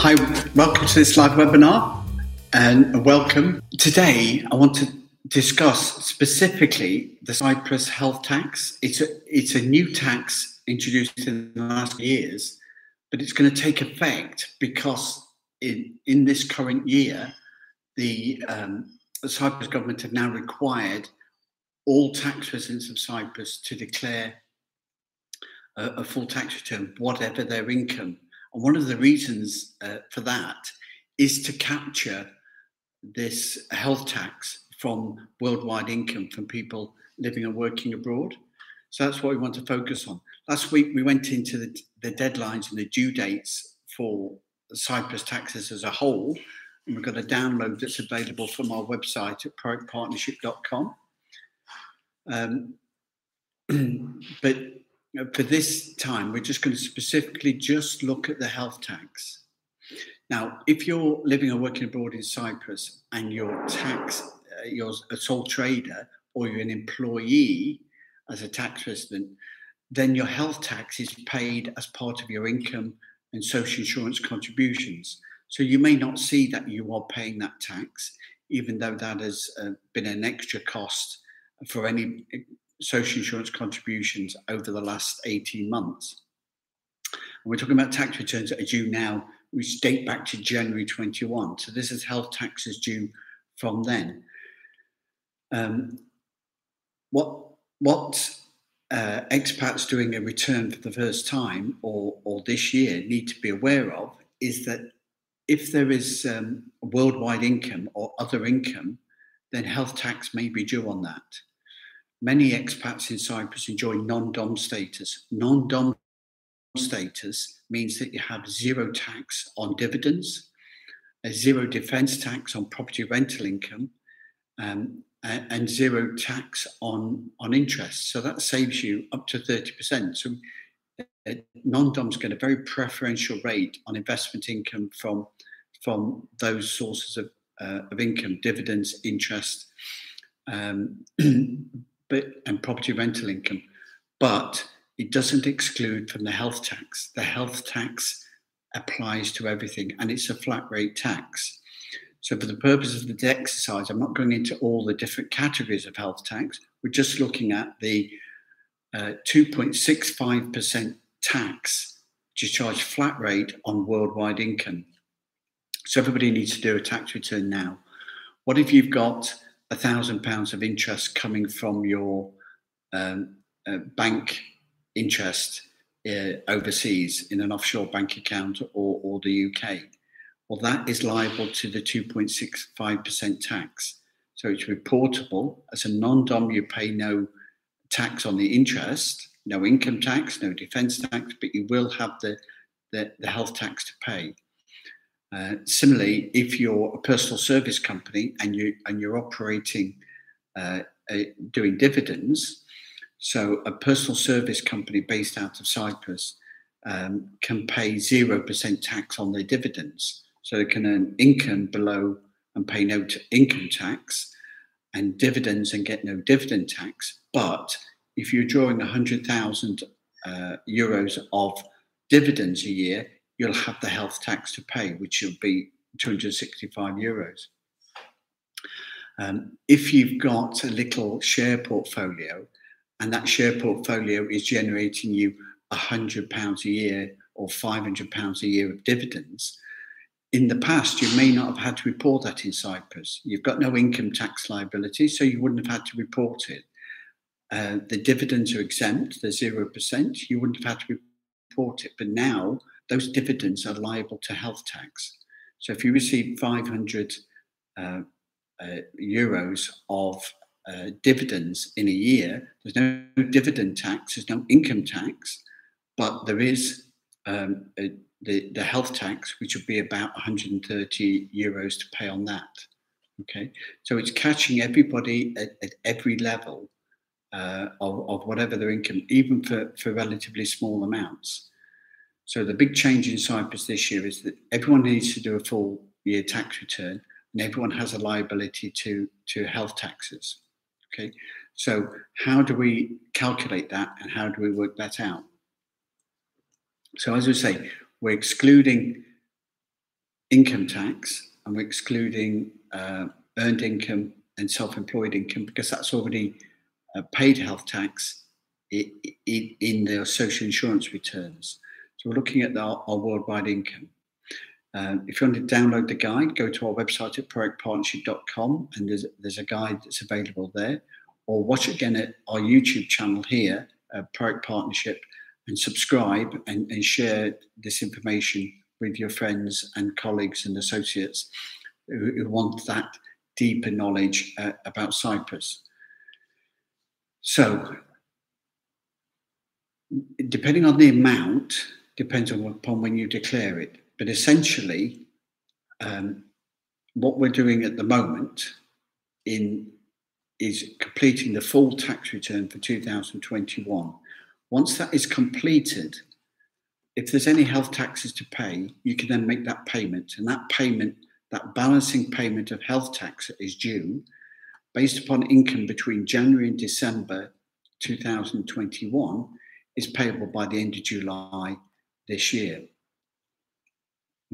Hi, welcome to this live webinar and welcome. Today, I want to discuss specifically the Cyprus health tax. It's a, it's a new tax introduced in the last years, but it's going to take effect because in, in this current year, the, um, the Cyprus government have now required all tax residents of Cyprus to declare a, a full tax return, whatever their income one of the reasons uh, for that is to capture this health tax from worldwide income from people living and working abroad. So that's what we want to focus on. Last week, we went into the, the deadlines and the due dates for Cyprus taxes as a whole. And we've got a download that's available from our website at proactpartnership.com. Um, but for this time, we're just going to specifically just look at the health tax. Now, if you're living or working abroad in Cyprus and your tax, uh, you're a sole trader or you're an employee as a tax resident, then your health tax is paid as part of your income and social insurance contributions. So you may not see that you are paying that tax, even though that has uh, been an extra cost for any social insurance contributions over the last 18 months. And we're talking about tax returns that are due now, which date back to January 21. So this is health taxes due from then. Um, what what uh, expats doing a return for the first time or, or this year need to be aware of is that if there is um, worldwide income or other income, then health tax may be due on that many expats in Cyprus enjoy non dom status. Non dom status means that you have zero tax on dividends, a zero defence tax on property rental income, um, and zero tax on, on interest. So that saves you up to 30%. So uh, non-DOMs get a very preferential rate on investment income from, from those sources of, uh, of income, dividends, interest, um, but and property rental income, but it doesn't exclude from the health tax. The health tax applies to everything, and it's a flat rate tax. So, for the purpose of the exercise, I'm not going into all the different categories of health tax. We're just looking at the uh, 2.65% tax, is charged flat rate on worldwide income. So, everybody needs to do a tax return now. What if you've got a thousand pounds of interest coming from your um, uh, bank interest uh, overseas in an offshore bank account or, or the UK. Well, that is liable to the 2.65% tax. So it's reportable. As a non dom, you pay no tax on the interest, no income tax, no defence tax, but you will have the, the, the health tax to pay. Uh, similarly, if you're a personal service company and you and you're operating uh, doing dividends, so a personal service company based out of Cyprus um, can pay zero percent tax on their dividends, so they can earn income below and pay no income tax, and dividends and get no dividend tax. But if you're drawing hundred thousand uh, euros of dividends a year, you'll have the health tax to pay, which will be 265 euros. Um, if you've got a little share portfolio and that share portfolio is generating you £100 a year or £500 a year of dividends, in the past, you may not have had to report that in Cyprus. You've got no income tax liability, so you wouldn't have had to report it. Uh, the dividends are exempt, they're 0%. You wouldn't have had to report it. But now, those dividends are liable to health tax. So if you receive 500 uh, uh, euros of uh, dividends in a year, there's no dividend tax, there's no income tax, but there is um, a, the, the health tax, which would be about 130 euros to pay on that. Okay, so it's catching everybody at, at every level uh, of, of whatever their income, even for, for relatively small amounts. So the big change in Cyprus this year is that everyone needs to do a full year tax return and everyone has a liability to, to health taxes. Okay, so how do we calculate that and how do we work that out? So as we say, we're excluding income tax and we're excluding uh, earned income and self-employed income because that's already uh, paid health tax in, in their social insurance returns. So we're looking at our, our worldwide income. Um, if you want to download the guide, go to our website at proactpartnership.com and there's, there's a guide that's available there. Or watch again at our YouTube channel here, uh, Proact Partnership, and subscribe and, and share this information with your friends and colleagues and associates who, who want that deeper knowledge uh, about Cyprus. So, depending on the amount, depends on upon when you declare it. But essentially, um, what we're doing at the moment in is completing the full tax return for 2021. Once that is completed, if there's any health taxes to pay, you can then make that payment, and that payment, that balancing payment of health tax is due based upon income between January and December 2021 is payable by the end of July this year.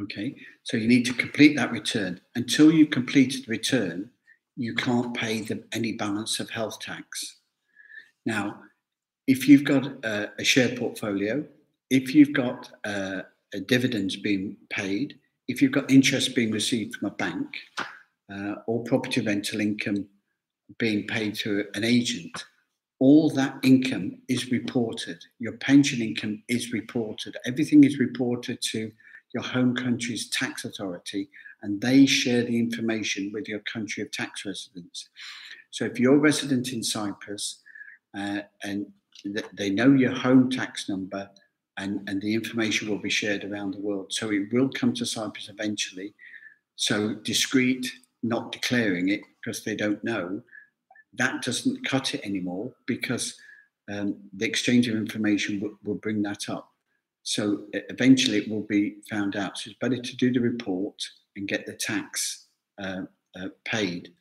Okay, so you need to complete that return. Until you've completed the return, you can't pay the, any balance of health tax. Now, if you've got a, a share portfolio, if you've got uh, dividends being paid, if you've got interest being received from a bank, uh, or property rental income being paid to an agent, all that income is reported. Your pension income is reported. Everything is reported to your home country's tax authority, and they share the information with your country of tax residence. So if you're resident in Cyprus uh, and th- they know your home tax number, and, and the information will be shared around the world. So it will come to Cyprus eventually. So discreet, not declaring it because they don't know, that doesn't cut it anymore because um, the exchange of information will, will bring that up. So eventually it will be found out. So it's better to do the report and get the tax uh, uh, paid.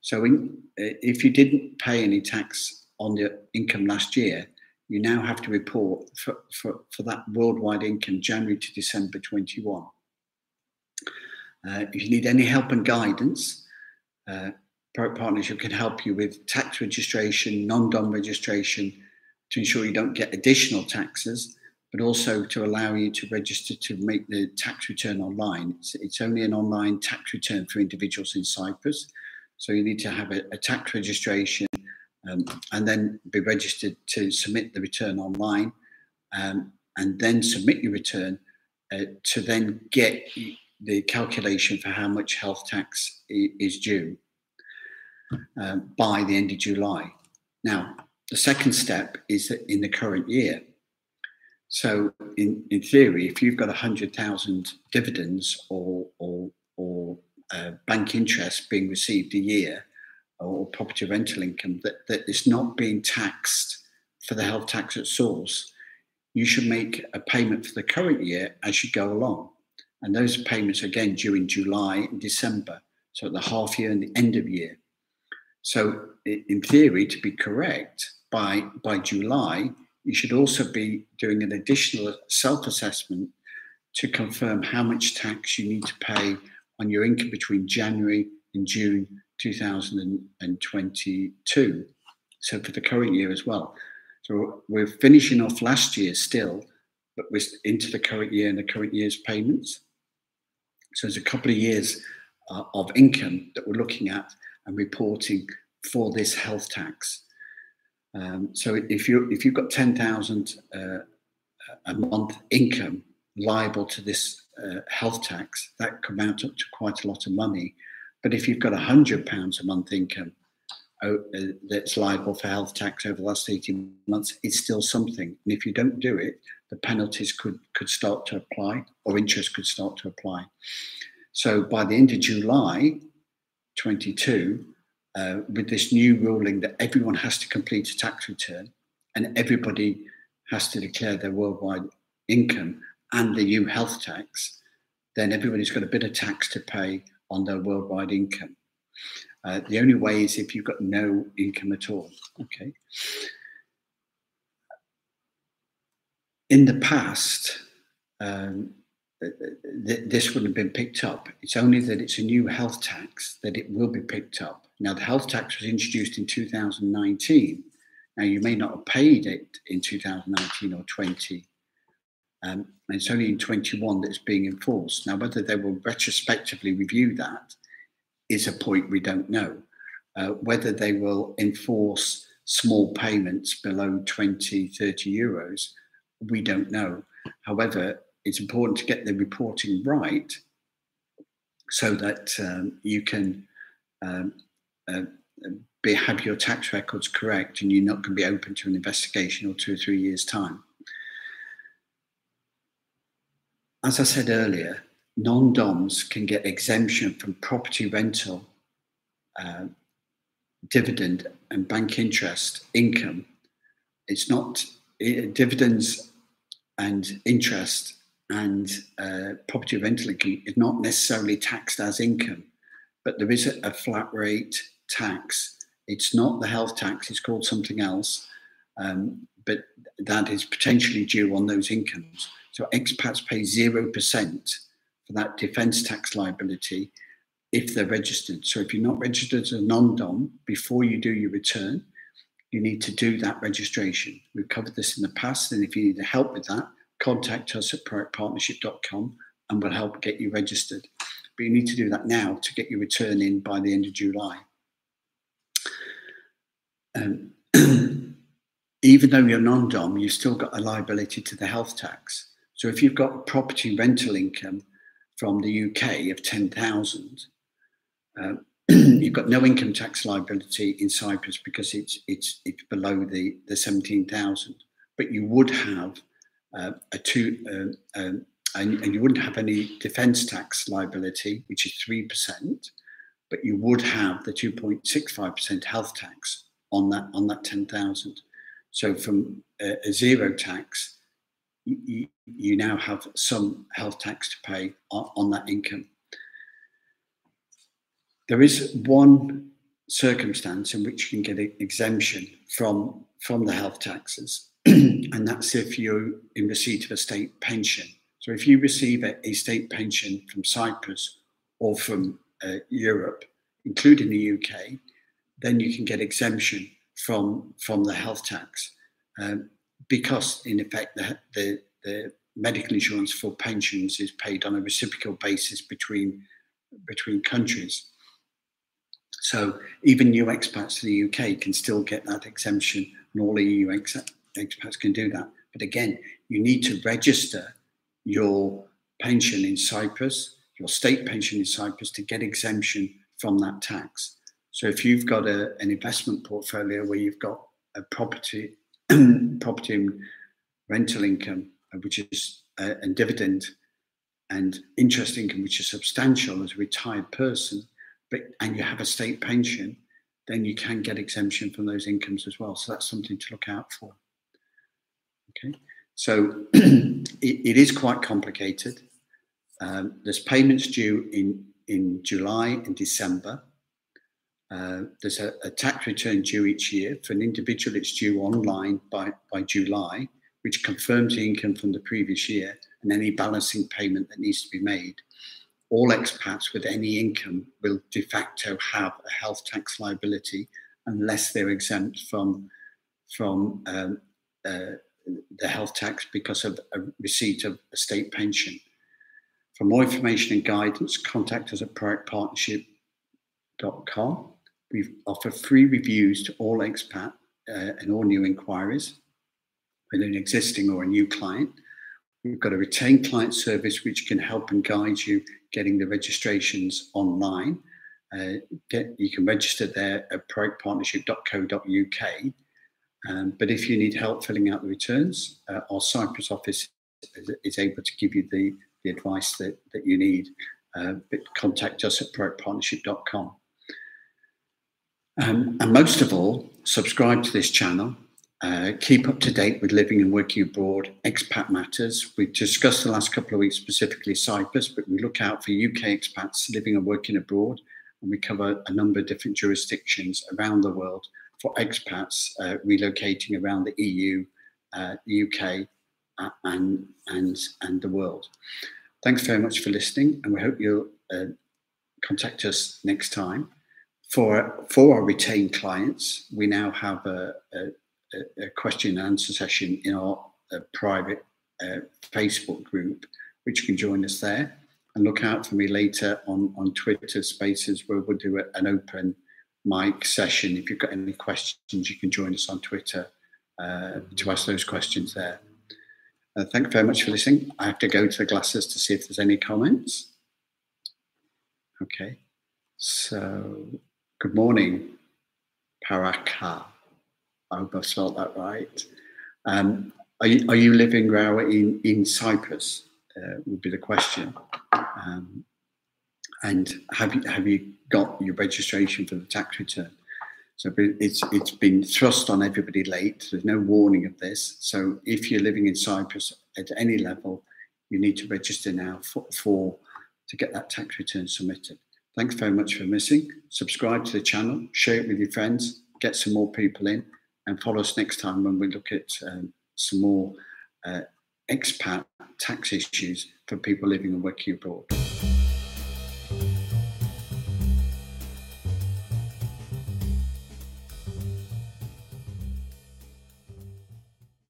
So in, if you didn't pay any tax on your income last year, you now have to report for, for, for that worldwide income January to December 21. Uh, if you need any help and guidance, uh, Partnership can help you with tax registration, non-dom registration to ensure you don't get additional taxes but also to allow you to register to make the tax return online. It's, it's only an online tax return for individuals in Cyprus. So you need to have a, a tax registration um, and then be registered to submit the return online um, and then submit your return uh, to then get the calculation for how much health tax is due um, by the end of July. Now, the second step is in the current year. So, in, in theory, if you've got 100,000 dividends or, or, or uh, bank interest being received a year or property rental income that, that is not being taxed for the health tax at source, you should make a payment for the current year as you go along. And those payments, again, due in July and December. So at the half year and the end of year. So, in theory, to be correct, by, by July, you should also be doing an additional self assessment to confirm how much tax you need to pay on your income between January and June 2022. So for the current year as well. So we're finishing off last year still, but we're into the current year and the current year's payments. So there's a couple of years uh, of income that we're looking at and reporting for this health tax. Um, so if you if you've got ten thousand uh, a month income liable to this uh, health tax, that could amount up to quite a lot of money. But if you've got hundred pounds a month income uh, that's liable for health tax over the last eighteen months, it's still something. And if you don't do it, the penalties could could start to apply, or interest could start to apply. So by the end of July 22, uh, with this new ruling that everyone has to complete a tax return and everybody has to declare their worldwide income and the new health tax, then everybody's got a bit of tax to pay on their worldwide income. Uh, the only way is if you've got no income at all. Okay. In the past, um, this wouldn't have been picked up. It's only that it's a new health tax that it will be picked up. Now, the health tax was introduced in 2019. Now, you may not have paid it in 2019 or 20. Um, and it's only in 21 that it's being enforced. Now, whether they will retrospectively review that is a point we don't know. Uh, whether they will enforce small payments below 20, 30 euros, we don't know. However, it's important to get the reporting right so that um, you can um, uh, be, have your tax records correct and you're not going to be open to an investigation or two or three years' time. As I said earlier, non DOMs can get exemption from property rental, uh, dividend, and bank interest income. It's not it, dividends and interest and uh, property rental income is not necessarily taxed as income, but there is a, a, flat rate tax. It's not the health tax, it's called something else, um, but that is potentially due on those incomes. So expats pay 0% for that defence tax liability if they're registered. So if you're not registered as a non DOM before you do your return, you need to do that registration. We've covered this in the past, and if you need help with that, contact us at proactpartnership.com and we'll help get you registered. But you need to do that now to get your return in by the end of July. Um, even though you're non DOM, you've still got a liability to the health tax. So if you've got property rental income from the UK of 10,000, uh, you've got no income tax liability in Cyprus because it's it's it's below the the 17,000. But you would have uh, a two, uh, um, and, and, you wouldn't have any defence tax liability, which is 3%, but you would have the 2.65% health tax on that on that 10,000. So from a, a, zero tax, you, now have some health tax to pay on, on that income. There is one circumstance in which you can get an exemption from from the health taxes, and that's if you're in receipt of a state pension. So if you receive a, a state pension from Cyprus or from uh, Europe, including the UK, then you can get exemption from from the health tax um, because, in effect, the, the, the medical insurance for pensions is paid on a reciprocal basis between between countries. So even new expats to the UK can still get that exemption, and all EU ex- expats can do that. But again, you need to register your pension in Cyprus, your state pension in Cyprus, to get exemption from that tax. So if you've got a, an investment portfolio where you've got a property, property rental income, uh, which is uh, and dividend and interest income, which is substantial as a retired person, but and you have a state pension, then you can get exemption from those incomes as well. So that's something to look out for. Okay, so it, it is quite complicated. Um, there's payments due in in July and December. Uh, there's a, a, tax return due each year. For an individual, it's due online by, by July, which confirms the income from the previous year and any balancing payment that needs to be made. All expats with any income will de facto have a health tax liability unless they're exempt from, from um, uh, the health tax because of a receipt of a state pension. For more information and guidance, contact us at proactpartnership.com. We offer free reviews to all expat uh, and all new inquiries, whether an existing or a new client. We've got a retained client service which can help and guide you getting the registrations online. Uh, get, you can register there at proactpartnership.co.uk um, but if you need help filling out the returns, uh, our Cyprus office is, is, able to give you the, the advice that, that you need. Uh, but contact us at proactpartnership.com. Um, and most of all, subscribe to this channel. Uh, keep up to date with living and working abroad, expat matters. We've discussed the last couple of weeks specifically Cyprus, but we look out for UK expats living and working abroad, and we cover a number of different jurisdictions around the world for expats uh, relocating around the EU, uh, UK, uh, and and and the world. Thanks very much for listening, and we hope you'll uh, contact us next time. For, for our retained clients, we now have a, a, a question and answer session in our uh, private Facebook group, which you can join us there. And look out for me later on, on Twitter Spaces, where we'll do an open mic session. If you've got any questions, you can join us on Twitter uh, to ask those questions there. Uh, thank you very much for listening. I have to go to the glasses to see if there's any comments. Okay, so good morning, Paraka. I hope I've spelled that right. Um, are, you, are you living, Rawa, in, in Cyprus? Uh, would be the question. Um, and have you, have you got your registration for the tax return? So it's it's been thrust on everybody late. There's no warning of this. So if you're living in Cyprus at any level, you need to register now for, for to get that tax return submitted. Thanks very much for missing. Subscribe to the channel, share it with your friends, get some more people in, and follow us next time when we look at um, some more uh, expat tax issues for people living and working abroad.